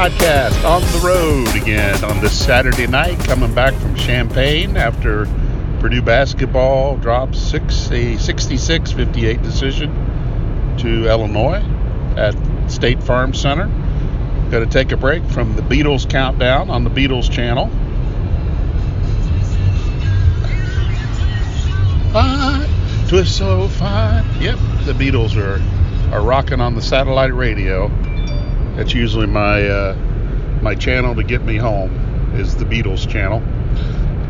Podcast on the road again on this Saturday night, coming back from Champaign after Purdue basketball drops six a 66-58 decision to Illinois at State Farm Center. Got to take a break from the Beatles countdown on the Beatles channel. Fine, twist so fine. Yep, the Beatles are are rocking on the satellite radio. That's usually my uh, my channel to get me home is the Beatles channel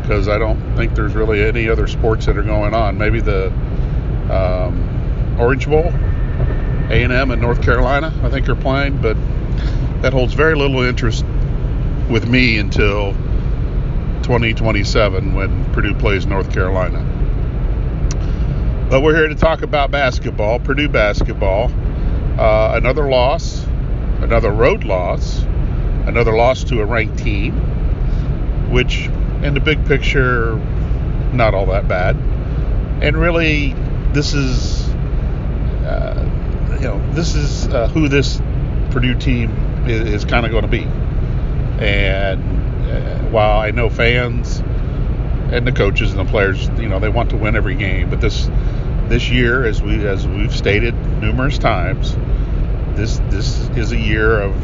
because I don't think there's really any other sports that are going on. Maybe the um, Orange Bowl, A&M and North Carolina, I think are playing, but that holds very little interest with me until 2027 when Purdue plays North Carolina. But we're here to talk about basketball, Purdue basketball. Uh, another loss, another road loss, another loss to a ranked team, which in the big picture, not all that bad. And really, this is, uh, you know, this is uh, who this Purdue team is, is kind of going to be. And uh, while I know fans and the coaches and the players, you know, they want to win every game, but this this year, as we as we've stated numerous times, this this is a year of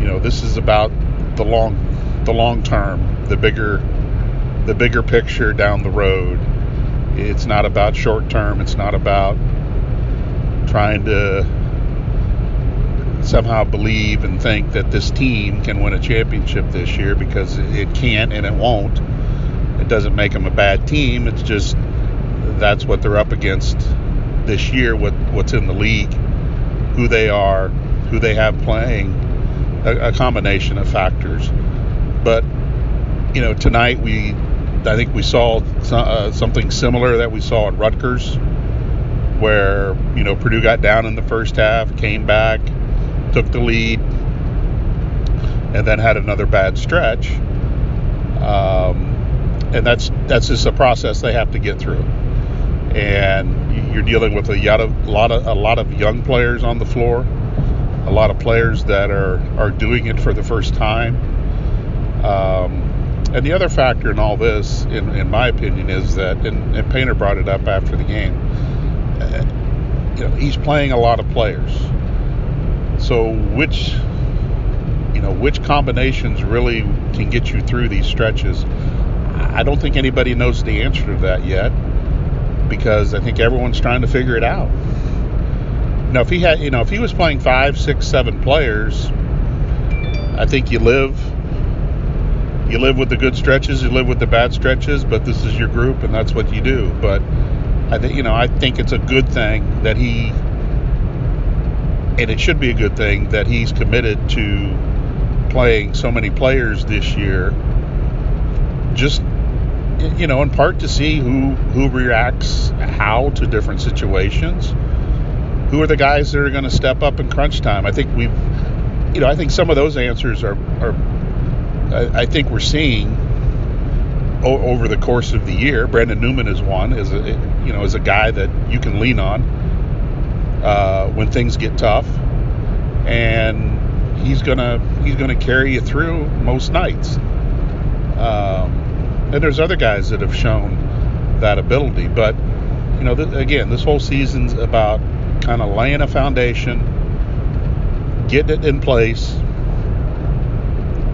you know this is about the long the long term, the bigger the bigger picture down the road. It's not about short term. It's not about trying to somehow believe and think that this team can win a championship this year because it can't and it won't. It doesn't make them a bad team. It's just that's what they're up against this year. What what's in the league, who they are, who they have playing, a, a combination of factors. But you know, tonight we, I think we saw uh, something similar that we saw at Rutgers, where you know Purdue got down in the first half, came back, took the lead, and then had another bad stretch. Um, and that's that's just a process they have to get through and you're dealing with a lot of, lot of a lot of young players on the floor, a lot of players that are are doing it for the first time. Um, and the other factor in all this, in, in my opinion, is that, and, and Painter brought it up after the game. Uh, you know, he's playing a lot of players. So which, you know, which combinations really can get you through these stretches? I don't think anybody knows the answer to that yet because I think everyone's trying to figure it out. Now, if he had, you know, if he was playing five, six, seven players, I think you live, you live with the good stretches, you live with the bad stretches, but this is your group and that's what you do. But I think, you know, I think it's a good thing that he, and it should be a good thing that he's committed to playing so many players this year. Just you know, in part to see who who reacts how to different situations. Who are the guys that are going to step up in crunch time? I think we've, you know, I think some of those answers are are. I, I think we're seeing o- over the course of the year. Brandon Newman is one, is a you know is a guy that you can lean on uh, when things get tough, and he's gonna he's gonna carry you through most nights. Um, and there's other guys that have shown that ability. But, you know, th- again, this whole season's about kind of laying a foundation, getting it in place,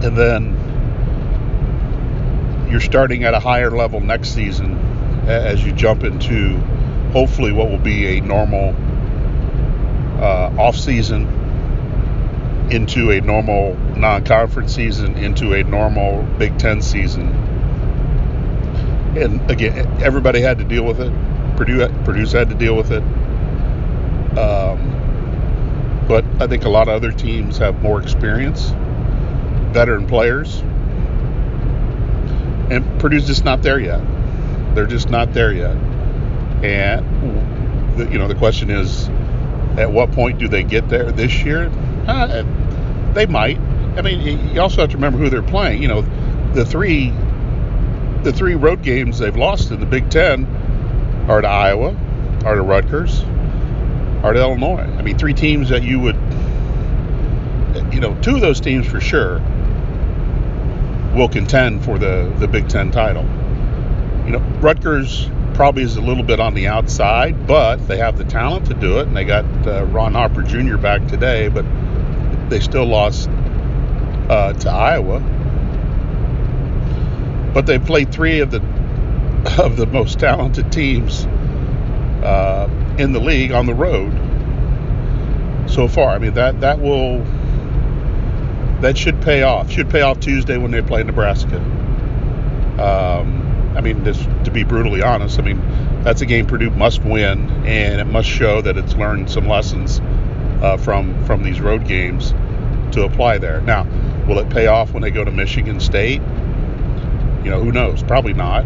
and then you're starting at a higher level next season as you jump into hopefully what will be a normal uh, off season into a normal non-conference season into a normal Big Ten season and again, everybody had to deal with it. Purdue, Purdue's had to deal with it. Um, but I think a lot of other teams have more experience, veteran players, and Purdue's just not there yet. They're just not there yet. And the, you know, the question is, at what point do they get there this year? Uh, they might. I mean, you also have to remember who they're playing. You know, the three the three road games they've lost in the Big Ten are to Iowa, are to Rutgers, are to Illinois. I mean, three teams that you would you know, two of those teams for sure will contend for the the Big Ten title. You know, Rutgers probably is a little bit on the outside, but they have the talent to do it, and they got uh, Ron Harper Jr. back today, but they still lost uh, to Iowa. But they played three of the of the most talented teams uh, in the league on the road so far. I mean that that will that should pay off. Should pay off Tuesday when they play Nebraska. Um, I mean, this, to be brutally honest, I mean that's a game Purdue must win, and it must show that it's learned some lessons uh, from from these road games to apply there. Now, will it pay off when they go to Michigan State? You know, who knows? Probably not.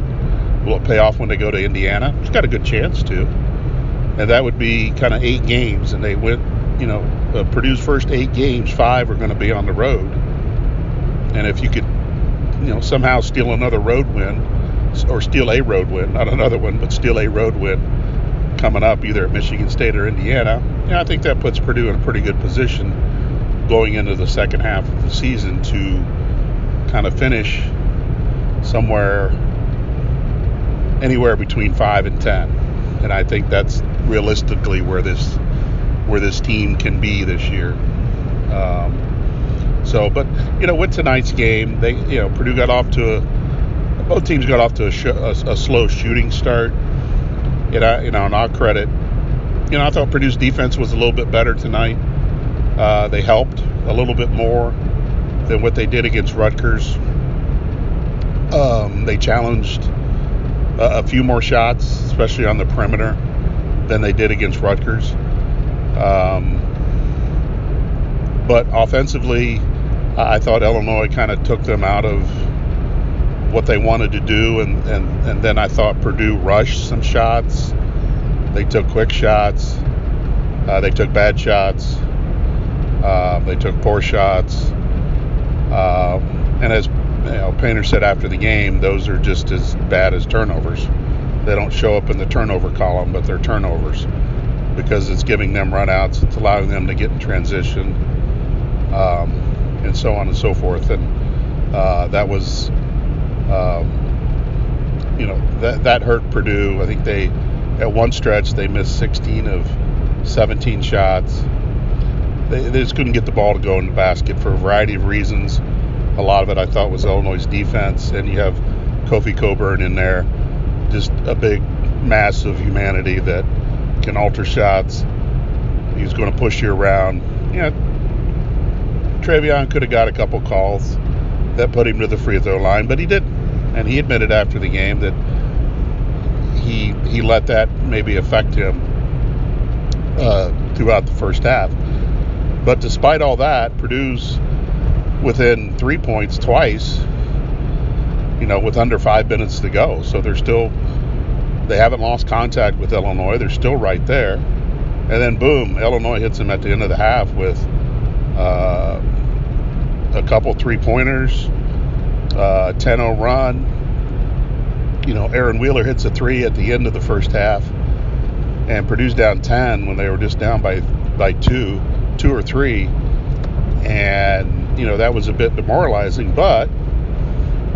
Will it pay off when they go to Indiana? It's got a good chance to. And that would be kind of eight games, and they went, you know, uh, Purdue's first eight games, five are going to be on the road. And if you could, you know, somehow steal another road win, or steal a road win, not another one, but steal a road win coming up either at Michigan State or Indiana, yeah, I think that puts Purdue in a pretty good position going into the second half of the season to kind of finish somewhere anywhere between five and ten, and I think that's realistically where this where this team can be this year. Um, so, but you know, with tonight's game, they you know Purdue got off to a both teams got off to a, sh- a, a slow shooting start. You know, you know, and I'll credit. You know, I thought Purdue's defense was a little bit better tonight. Uh, they helped a little bit more than what they did against Rutgers. Um, they challenged a, a, few more shots, especially on the perimeter, than they did against Rutgers. Um, but offensively, I thought Illinois kind of took them out of what they wanted to do, and, and, and then I thought Purdue rushed some shots. They took quick shots. Uh, they took bad shots. Uh, they took poor shots. Uh, and as you know, Painter said after the game, those are just as bad as turnovers. They don't show up in the turnover column, but they're turnovers because it's giving them runouts, it's allowing them to get in transition, um, and so on and so forth. And uh, that was um, you know, that that hurt Purdue. I think they at one stretch they missed 16 of 17 shots. They, they just couldn't get the ball to go in the basket for a variety of reasons. A lot of it I thought was Illinois' defense, and you have Kofi Cockburn in there, just a big mass of humanity that can alter shots. He's going to push you around. Yeah, Trevion could have got a couple calls that put him to the free throw line, but he didn't and he admitted after the game that he he let that maybe affect him uh, throughout the first half. But despite all that, Purdue's within three points twice. You know, with under five minutes to go, so they're still they haven't lost contact with Illinois. They're still right there, and then boom, Illinois hits them at the end of the half with uh, a couple three pointers uh, 10-0 run. You know, Aaron Wheeler hits a three at the end of the first half, and Purdue's down 10 when they were just down by by two, two or three, and you know that was a bit demoralizing. But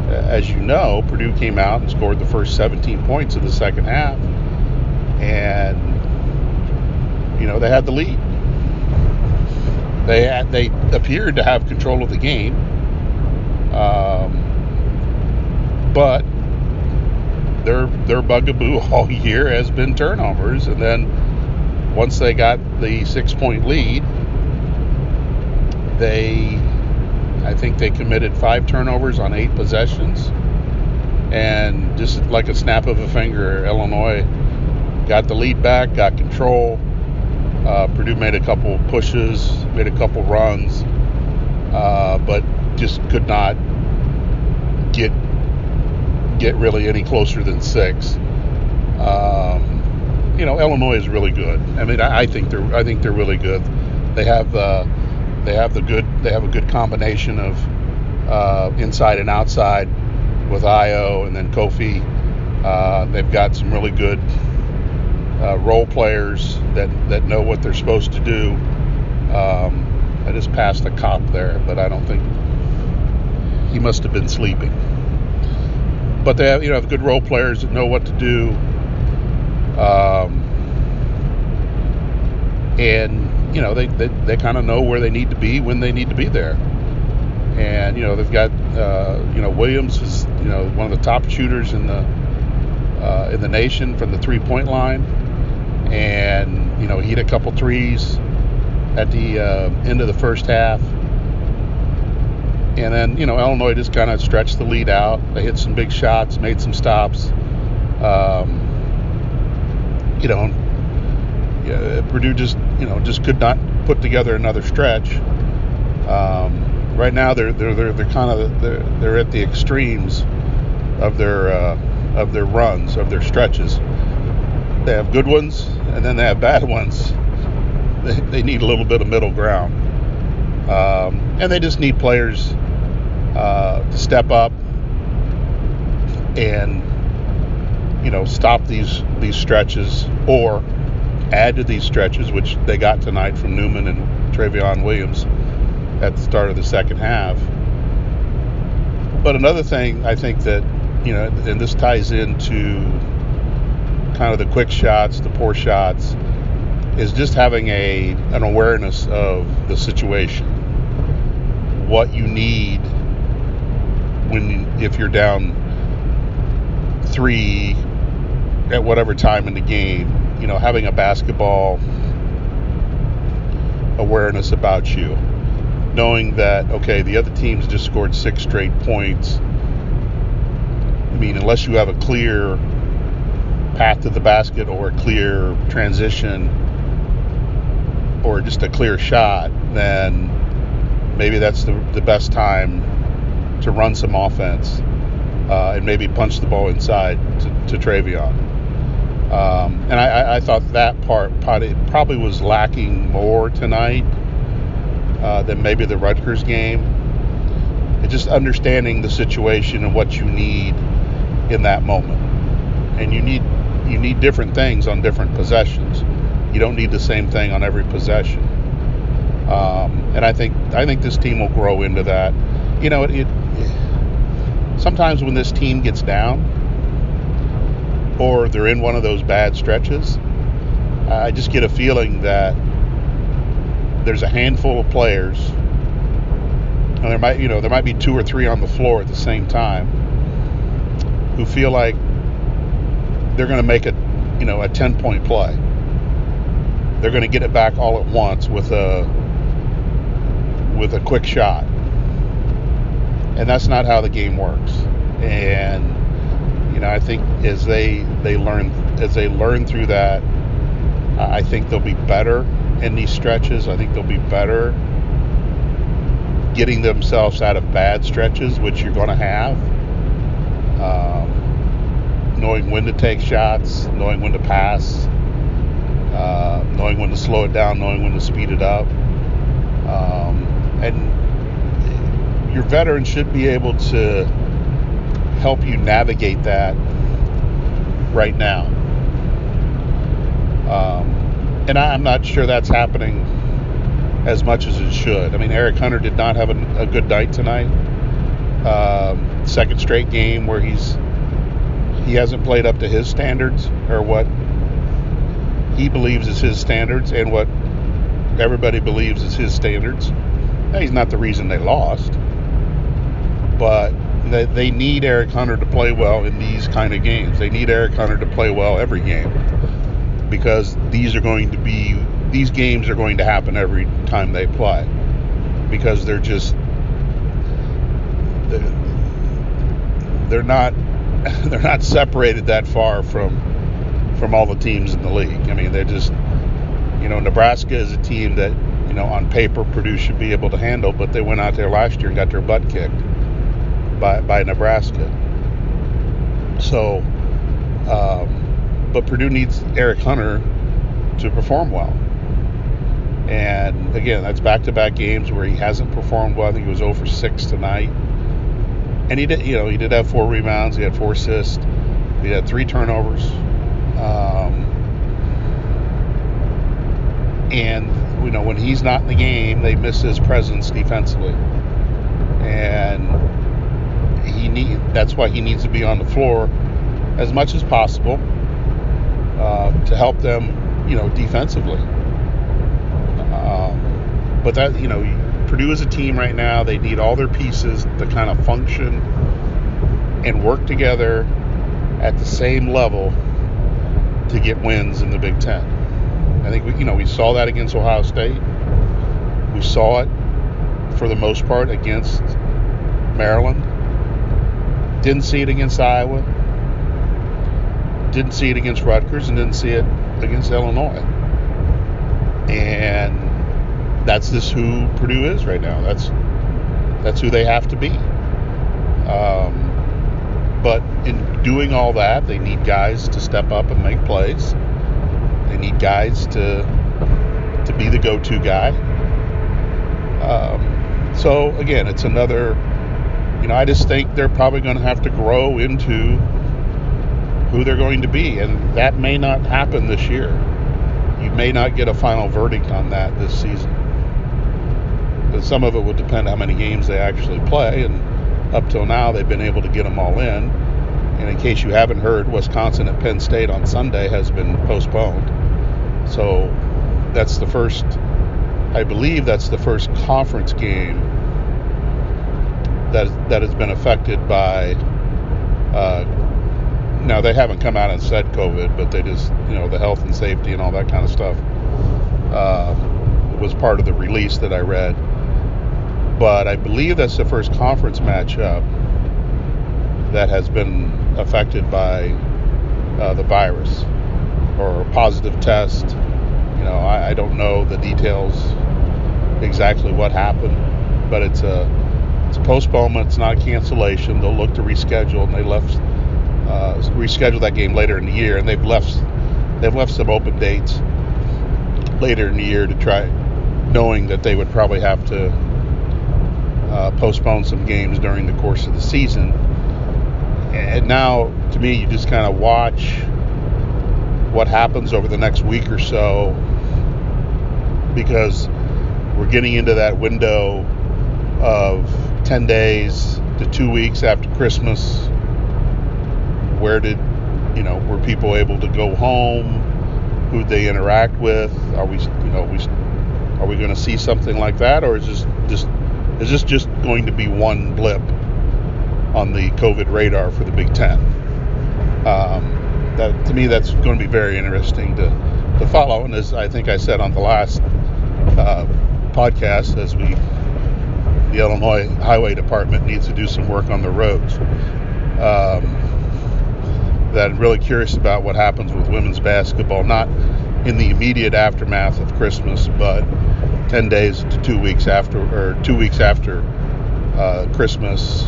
as you know, Purdue came out and scored the first 17 points of the second half, and you know they had the lead. They had they appeared to have control of the game. Um, but their their bugaboo all year has been turnovers, and then once they got the six point lead, they I think they committed five turnovers on eight possessions, and just like a snap of a finger, Illinois got the lead back, got control. Uh, Purdue made a couple pushes, made a couple runs, uh, but just could not get get really any closer than six. Um, you know, Illinois is really good. I mean, I, I, think they're I think they're really good. They have uh, they have the good they have a good combination of uh, inside and outside with Ayo and then Kofi. Uh, they've got some really good uh, role players that that know what they're supposed to do. Um, I just passed a cop there, but I don't think he must have been sleeping. But they have, you know, have good role players that know what to do. Um, and, you know, they, they, they kind of know where they need to be when they need to be there. And, you know, they've got, uh, you know, Williams is, you know, one of the top shooters in the, uh, in the nation from the three point line. And, you know, he hit a couple threes at the uh, end of the first half. And then, you know, Illinois just kind of stretched the lead out. They hit some big shots, made some stops. Um, you know, Purdue just, you know, just could not put together another stretch. Um, right now, they're they're they're, they're kind of they're, they're at the extremes of their uh, of their runs of their stretches. They have good ones, and then they have bad ones. They, they need a little bit of middle ground, um, and they just need players uh, to step up and you know stop these these stretches or add to these stretches, which they got tonight from Newman and Trevion Williams at the start of the second half. But another thing I think that you know, and this ties into kind of the quick shots, the poor shots, is just having a an awareness of the situation, what you need when if you're down three at whatever time in the game, you know, having a basketball awareness about you, knowing that okay, the other team's just scored six straight points. I mean, unless you have a clear path to the basket or a clear transition or just a clear shot, then maybe that's the, the best time to run some offense uh, and maybe punch the ball inside to, to Trevion. Um, and I, I, thought that part probably, was lacking more tonight uh, than maybe the Rutgers game. Just understanding the situation and what you need in that moment. And you need you need different things on different possessions. You don't need the same thing on every possession. Um, and I think I think this team will grow into that. You know, it, it sometimes when this team gets down or they're in one of those bad stretches, I just get a feeling that there's a handful of players, and there might, you know, there might be two or three on the floor at the same time, who feel like they're going to make a, you know, a 10-point play. They're going to get it back all at once with a with a quick shot and that's not how the game works. And know, I think as they they learn as they learn through that, I think they'll be better in these stretches. I think they'll be better getting themselves out of bad stretches, which you're going to have. Um, knowing when to take shots, knowing when to pass, uh, knowing when to slow it down, knowing when to speed it up, um, and your veterans should be able to help you navigate that right now. Um, and I, am not sure that's happening as much as it should. I mean, Eric Hunter did not have a, a good night tonight. Um, second straight game where he's he hasn't played up to his standards or what he believes is his standards and what everybody believes is his standards. Now, he's not the reason they lost but they, they need Eric Hunter to play well in these kind of games. They need Eric Hunter to play well every game because these are going to be these games are going to happen every time they play because they're just they're, not they're not separated that far from from all the teams in the league. I mean, they're just you know Nebraska is a team that you know on paper Purdue should be able to handle, but they went out there last year and got their butt kicked by, by Nebraska. So, um, but Purdue needs Eric Hunter to perform well. And again, that's back-to-back games where he hasn't performed well. I think he was 0 for 6 tonight. And he did, you know, he did have four rebounds. He had four assists. He had three turnovers. Um, and you know, when he's not in the game, they miss his presence defensively, and he need. That's why he needs to be on the floor as much as possible uh, to help them, you know, defensively. Um, but that, you know, Purdue is a team right now. They need all their pieces to kind of function and work together at the same level to get wins in the Big Ten. I think we, you know, we saw that against Ohio State. We saw it for the most part against Maryland. Didn't see it against Iowa. Didn't see it against Rutgers, and didn't see it against Illinois. And that's just who Purdue is right now. That's that's who they have to be. Um, but in doing all that, they need guys to step up and make plays. They need guys to to be the go-to guy. Um, so again, it's another. You know, I just think they're probably going to have to grow into who they're going to be, and that may not happen this year. You may not get a final verdict on that this season. But some of it will depend on how many games they actually play, and up till now, they've been able to get them all in. And in case you haven't heard, Wisconsin at Penn State on Sunday has been postponed. So that's the first, I believe that's the first conference game that that has been affected by. Uh, now they haven't come out and said COVID, but they just, you know, the health and safety and all that kind of stuff uh, was part of the release that I read but I believe that's the first conference matchup that has been affected by uh, the virus or a positive test. You know, I, I, don't know the details exactly what happened, but it's a it's a postponement. It's not a cancellation. They'll look to reschedule, and they left uh, reschedule that game later in the year, and they've left they've left some open dates later in the year to try, knowing that they would probably have to uh, postpone some games during the course of the season. And now, to me, you just kind of watch what happens over the next week or so because we're getting into that window of 10 days to two weeks after Christmas. Where did, you know, were people able to go home? Who they interact with? Are we, you know, we are we going to see something like that, or is this just is this just going to be one blip on the COVID radar for the Big Ten? Um, that to me, that's going to be very interesting to to follow. And as I think I said on the last uh, podcast, as we the Illinois Highway Department needs to do some work on the roads. Um, that I'm really curious about what happens with women's basketball, not in the immediate aftermath of Christmas, but 10 days to two weeks after, or two weeks after uh, Christmas,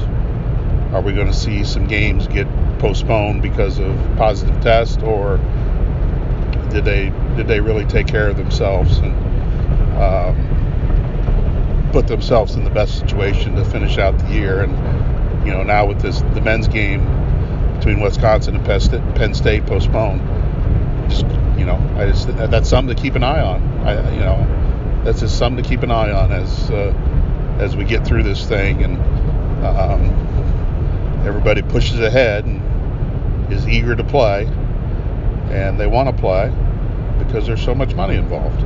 are we going to see some games get postponed because of positive test, or did they did they really take care of themselves and um, put themselves in the best situation to finish out the year? And you know, now with this the men's game between Wisconsin and Penn State postponed, just you know, I just that's something to keep an eye on. I you know that's just something to keep an eye on as uh, as we get through this thing and um, everybody pushes ahead and is eager to play and they want to play because there's so much money involved.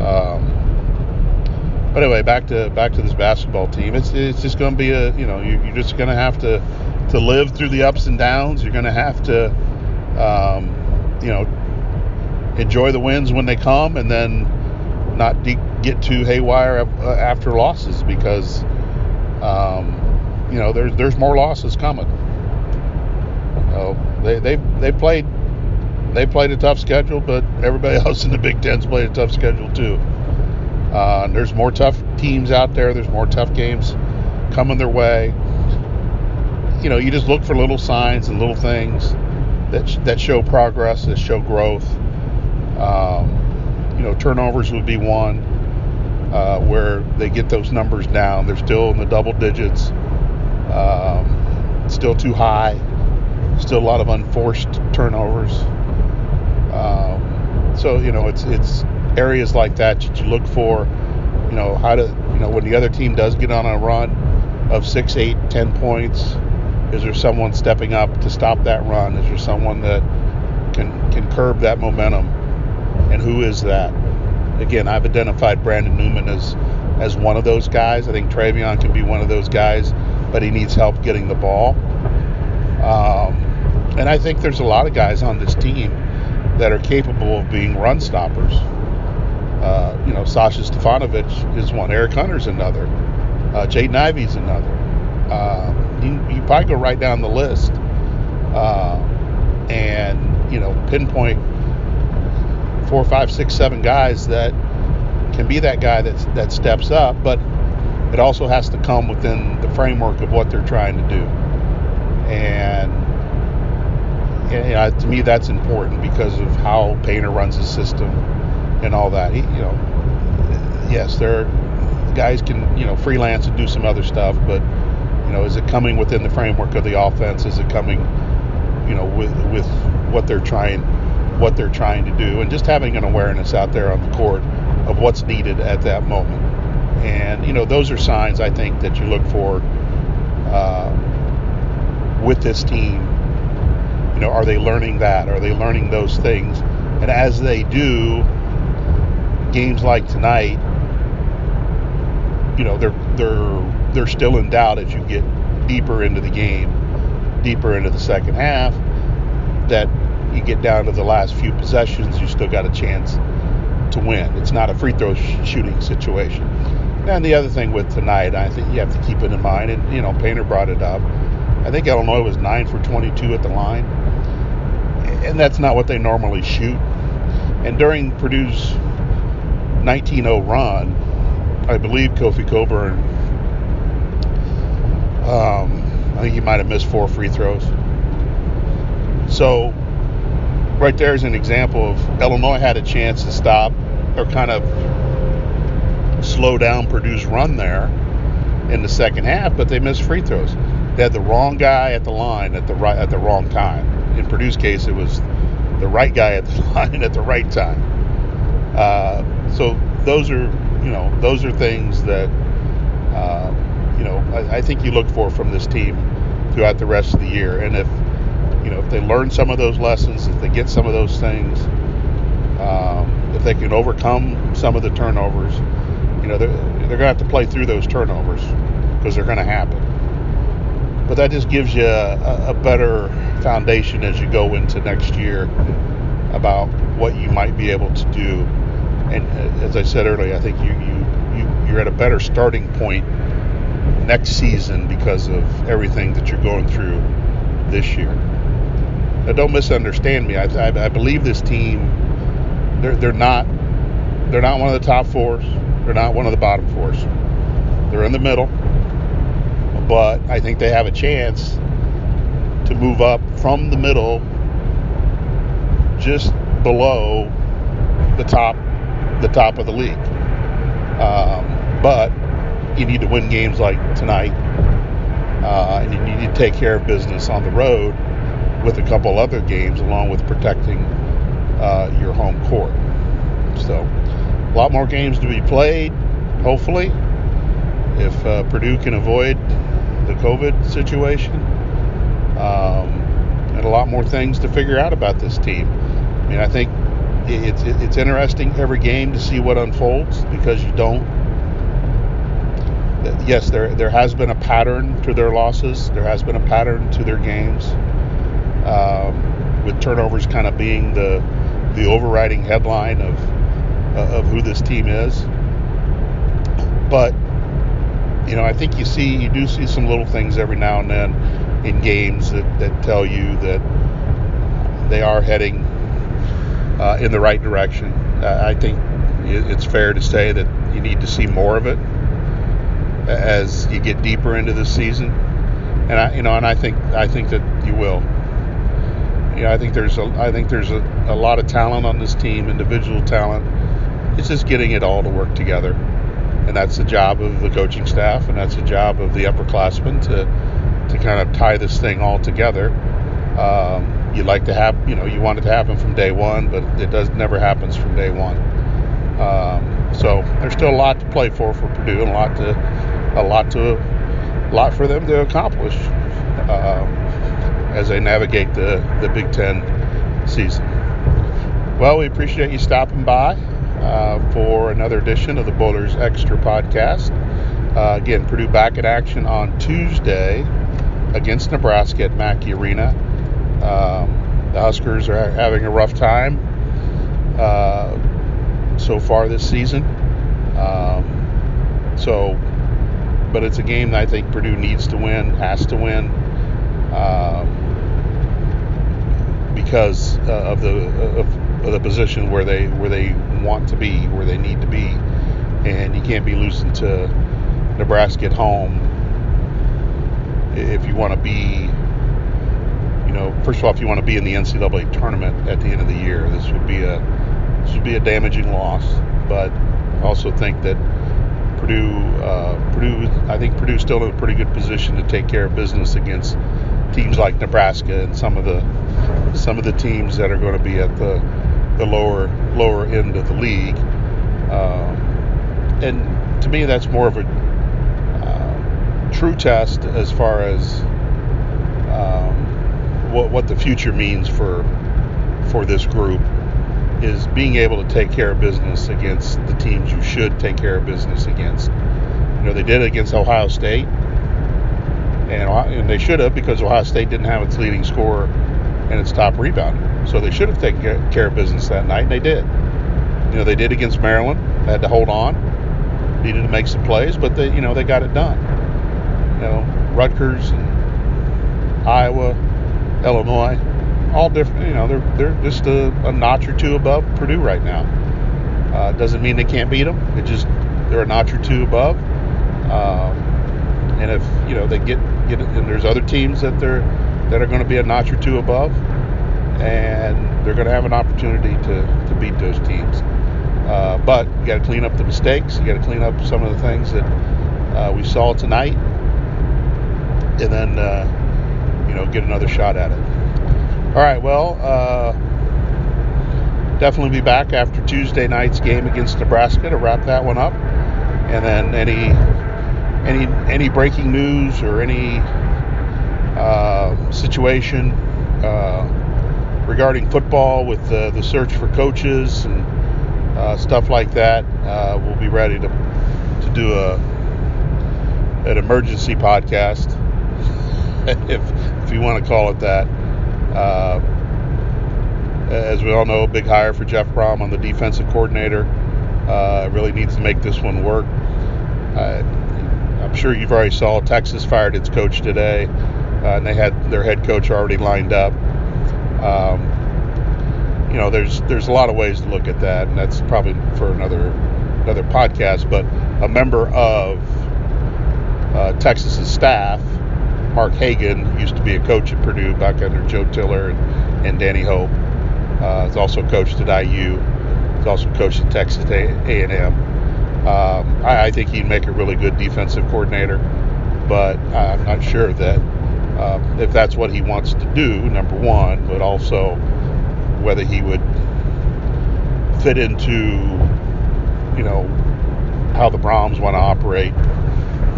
Um, but anyway, back to back to this basketball team. It's it's just going to be a you know you, are just going to have to to live through the ups and downs. You're going to have to um, you know enjoy the wins when they come, and then not de- get too haywire uh, after losses because um, you know there's there's more losses coming. So they they they played they played a tough schedule, but everybody else in the Big Ten's played a tough schedule too. Uh, there's more tough teams out there. There's more tough games coming their way. You know, you just look for little signs and little things that sh- that show progress, that show growth. Um, you know, turnovers would be one uh, where they get those numbers down. They're still in the double digits, um, still too high, still a lot of unforced turnovers. Um, so you know, it's it's areas like that that you look for. You know how to you know when the other team does get on a run of six, eight, ten points. Is there someone stepping up to stop that run? Is there someone that can can curb that momentum? And who is that? Again, I've identified Brandon Newman as as one of those guys. I think Trevion can be one of those guys, but he needs help getting the ball. Um, and I think there's a lot of guys on this team that are capable of being run stoppers. Uh, you know, Sasha Stefanovic is one. Eric Hunter's another. Uh, Jaden Ivey's another. Uh, you, you probably go right down the list uh, and, you know, pinpoint four, five, six, seven guys that can be that guy that that steps up, but it also has to come within the framework of what they're trying to do. And, and to me, that's important because of how Painter runs his system and all that. He, you know, yes, there guys can you know freelance and do some other stuff, but you know, is it coming within the framework of the offense? Is it coming, you know, with with what they're trying what they're trying to do, and just having an awareness out there on the court of what's needed at that moment. And you know, those are signs I think that you look for uh, with this team. You know, are they learning that? Are they learning those things? And as they do, games like tonight, you know, they're they're they're still in doubt as you get deeper into the game, deeper into the second half. That you get down to the last few possessions, you still got a chance to win. It's not a free throw sh- shooting situation. And the other thing with tonight, I think you have to keep it in mind, and you know, Painter brought it up. I think Illinois was nine for 22 at the line, and that's not what they normally shoot. And during Purdue's 19-0 run, I believe Kofi Cockburn. um, I think he might have missed four free throws. So right there is an example of Illinois had a chance to stop or kind of slow down Purdue's run there in the second half, but they missed free throws. They had the wrong guy at the line at the right at the wrong time. In Purdue's case, it was the right guy at the line at the right time. Uh, so those are you know those are things that uh, you know I, I think you look for from this team throughout the rest of the year. And if you know if they learn some of those lessons, if they get some of those things, um, if they can overcome some of the turnovers, you know, they're, they're going to have to play through those turnovers because they're going to happen. But that just gives you a, a, better foundation as you go into next year about what you might be able to do. And uh, as I said earlier, I think you, you, you you're at a better starting point next season because of everything that you're going through this year. Now, don't misunderstand me. I, I, I believe this team they're they're not they're not one of the top fours. They're not one of the bottom fours. They're in the middle, but I think they have a chance to move up from the middle just below the top the top of the league. Um, but you need to win games like tonight, uh, and you need to take care of business on the road with a couple other games, along with protecting uh, your home court. So, a lot more games to be played, hopefully, if uh, Purdue can avoid the COVID situation. Um, and a lot more things to figure out about this team. I mean, I think it's it's interesting every game to see what unfolds because you don't. Yes, there there has been a pattern to their losses. There has been a pattern to their games, um, with turnovers kind of being the the overriding headline of uh, of who this team is. But you know, I think you see you do see some little things every now and then in games that, that tell you that they are heading uh, in the right direction. Uh, I think it's fair to say that you need to see more of it as you get deeper into the season. And I, you know, and I think I think that you will you know, I think there's a, I think there's a, a lot of talent on this team, individual talent. It's just getting it all to work together, and that's the job of the coaching staff, and that's the job of the upperclassmen to to kind of tie this thing all together. Um, you like to have, you know, you want it to happen from day one, but it does never happens from day one. Um, so there's still a lot to play for for Purdue and a lot to a lot to a lot for them to accomplish uh, as they navigate the the Big Ten season. Well, we appreciate you stopping by uh, for another edition of the Boilers Extra podcast. Uh, again, Purdue back in action on Tuesday against Nebraska at Mackey Arena. Um, the Huskers are having a rough time uh, so far this season. Um, so, but it's a game that I think Purdue needs to win, has to win, uh, because uh, of the of, of the position where they where they want to be, where they need to be, and you can't be losing to Nebraska at home if you want to be know, first of all, if you want to be in the NCAA tournament at the end of the year, this would be a this would be a damaging loss. But I also think that Purdue, uh, Purdue, I think Purdue's still in a pretty good position to take care of business against teams like Nebraska and some of the some of the teams that are going to be at the the lower lower end of the league. Um, and to me, that's more of a uh, true test as far as um, what what the future means for for this group is being able to take care of business against the teams you should take care of business against. You know, they did it against Ohio State, and, and they should have because Ohio State didn't have its leading scorer and its top rebounder. So they should have taken care of business that night, and they did. You know, they did against Maryland. Had to hold on, needed to make some plays, but they, you know, they got it done. You know, Rutgers and Iowa Illinois, all different. You know, they're they're just a, a notch or two above Purdue right now. Uh, doesn't mean they can't beat them. It just they're a notch or two above. Um, and if you know they get get and there's other teams that they're that are going to be a notch or two above, and they're going to have an opportunity to to beat those teams. Uh, but you got to clean up the mistakes. You got to clean up some of the things that uh, we saw tonight, and then uh, you know, get another shot at it. All right, well, uh, definitely be back after Tuesday night's game against Nebraska to wrap that one up, and then any any any breaking news or any uh, situation uh, regarding football with the, the search for coaches and uh, stuff like that, uh, we'll be ready to to do a an emergency podcast if if you want to call it that. Uh, as we all know, big hire for Jeff Brohm on the defensive coordinator. Uh, really needs to make this one work. Uh, I'm sure you've already saw Texas fired its coach today, uh, and they had their head coach already lined up. Um, you know, there's there's a lot of ways to look at that, and that's probably for another another podcast. But a member of uh, Texas's staff Mark Hagen used to be a coach at Purdue back under Joe Tiller and, and Danny Hope. Uh, he's also coached at IU. He's also coached at Texas A&M. Um, I, I, think he'd make a really good defensive coordinator, but I'm not sure that uh, if that's what he wants to do, number one, but also whether he would fit into, you know, how the Brohms want to operate.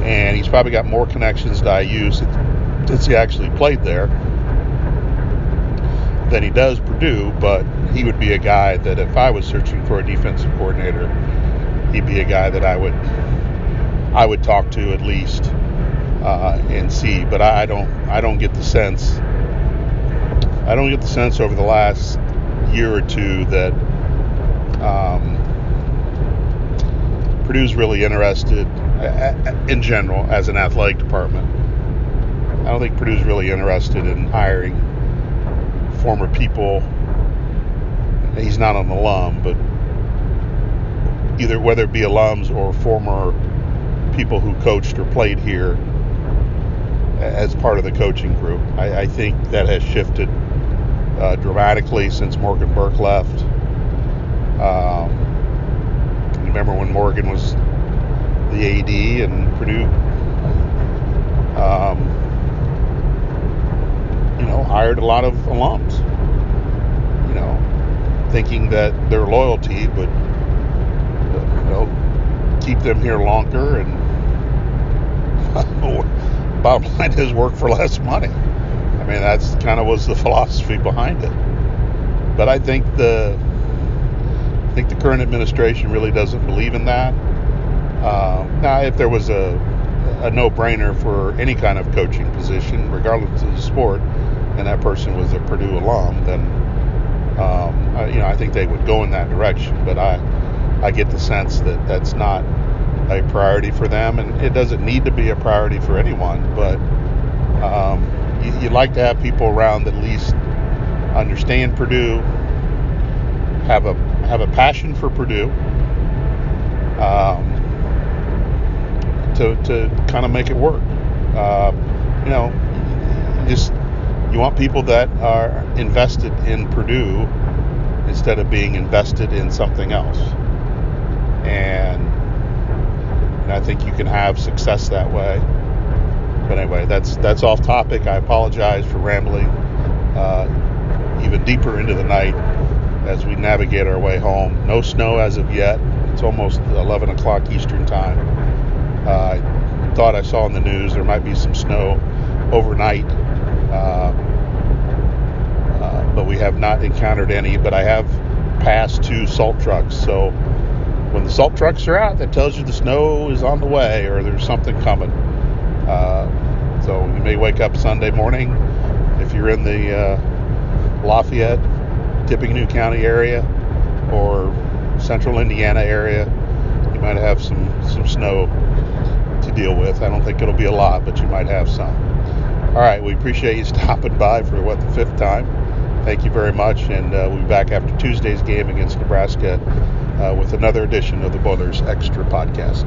And he's probably got more connections to IU since he actually played there than he does Purdue, but he would be a guy that if I was searching for a defensive coordinator, he'd be a guy that I would I would talk to at least uh, and see. But I don't I don't get the sense I don't get the sense over the last year or two that um, Purdue's really interested in general as an athletic department I don't think Purdue's really interested in hiring former people. He's not an alum, but either whether it be alums or former people who coached or played here as part of the coaching group. I, I think that has shifted uh, dramatically since Morgan Burke left. Um, remember when Morgan was the AD and Purdue um, you know, hired a lot of alums, you know, thinking that their loyalty would you know, keep them here longer, and bottom line is work for less money. I mean, that's kind of was the philosophy behind it. But I think the I think the current administration really doesn't believe in that. Uh, now, if there was a a no-brainer for any kind of coaching position, regardless of the sport, and that person was a Purdue alum, then um, I, you know I think they would go in that direction. But I I get the sense that that's not a priority for them, and it doesn't need to be a priority for anyone. But um, you, would like to have people around that at least understand Purdue, have a have a passion for Purdue, um, to to kind of make it work. Uh, you know, just you want people that are invested in Purdue instead of being invested in something else. And, and I think you can have success that way. But anyway, that's that's off topic. I apologize for rambling uh, even deeper into the night as we navigate our way home. No snow as of yet. It's almost 11 o'clock Eastern time. I thought I saw in the news there might be some snow overnight, uh, uh, but we have not encountered any. But I have passed two salt trucks, so when the salt trucks are out, that tells you the snow is on the way or there's something coming. Uh, so you may wake up Sunday morning if you're in the uh, Lafayette, Tippecanoe County area or central Indiana area. You might have some some snow deal with. I don't think it'll be a lot, but you might have some. All right, we appreciate you stopping by for what the fifth time. Thank you very much, and uh, we'll be back after Tuesday's game against Nebraska uh, with another edition of the Boilers Extra podcast.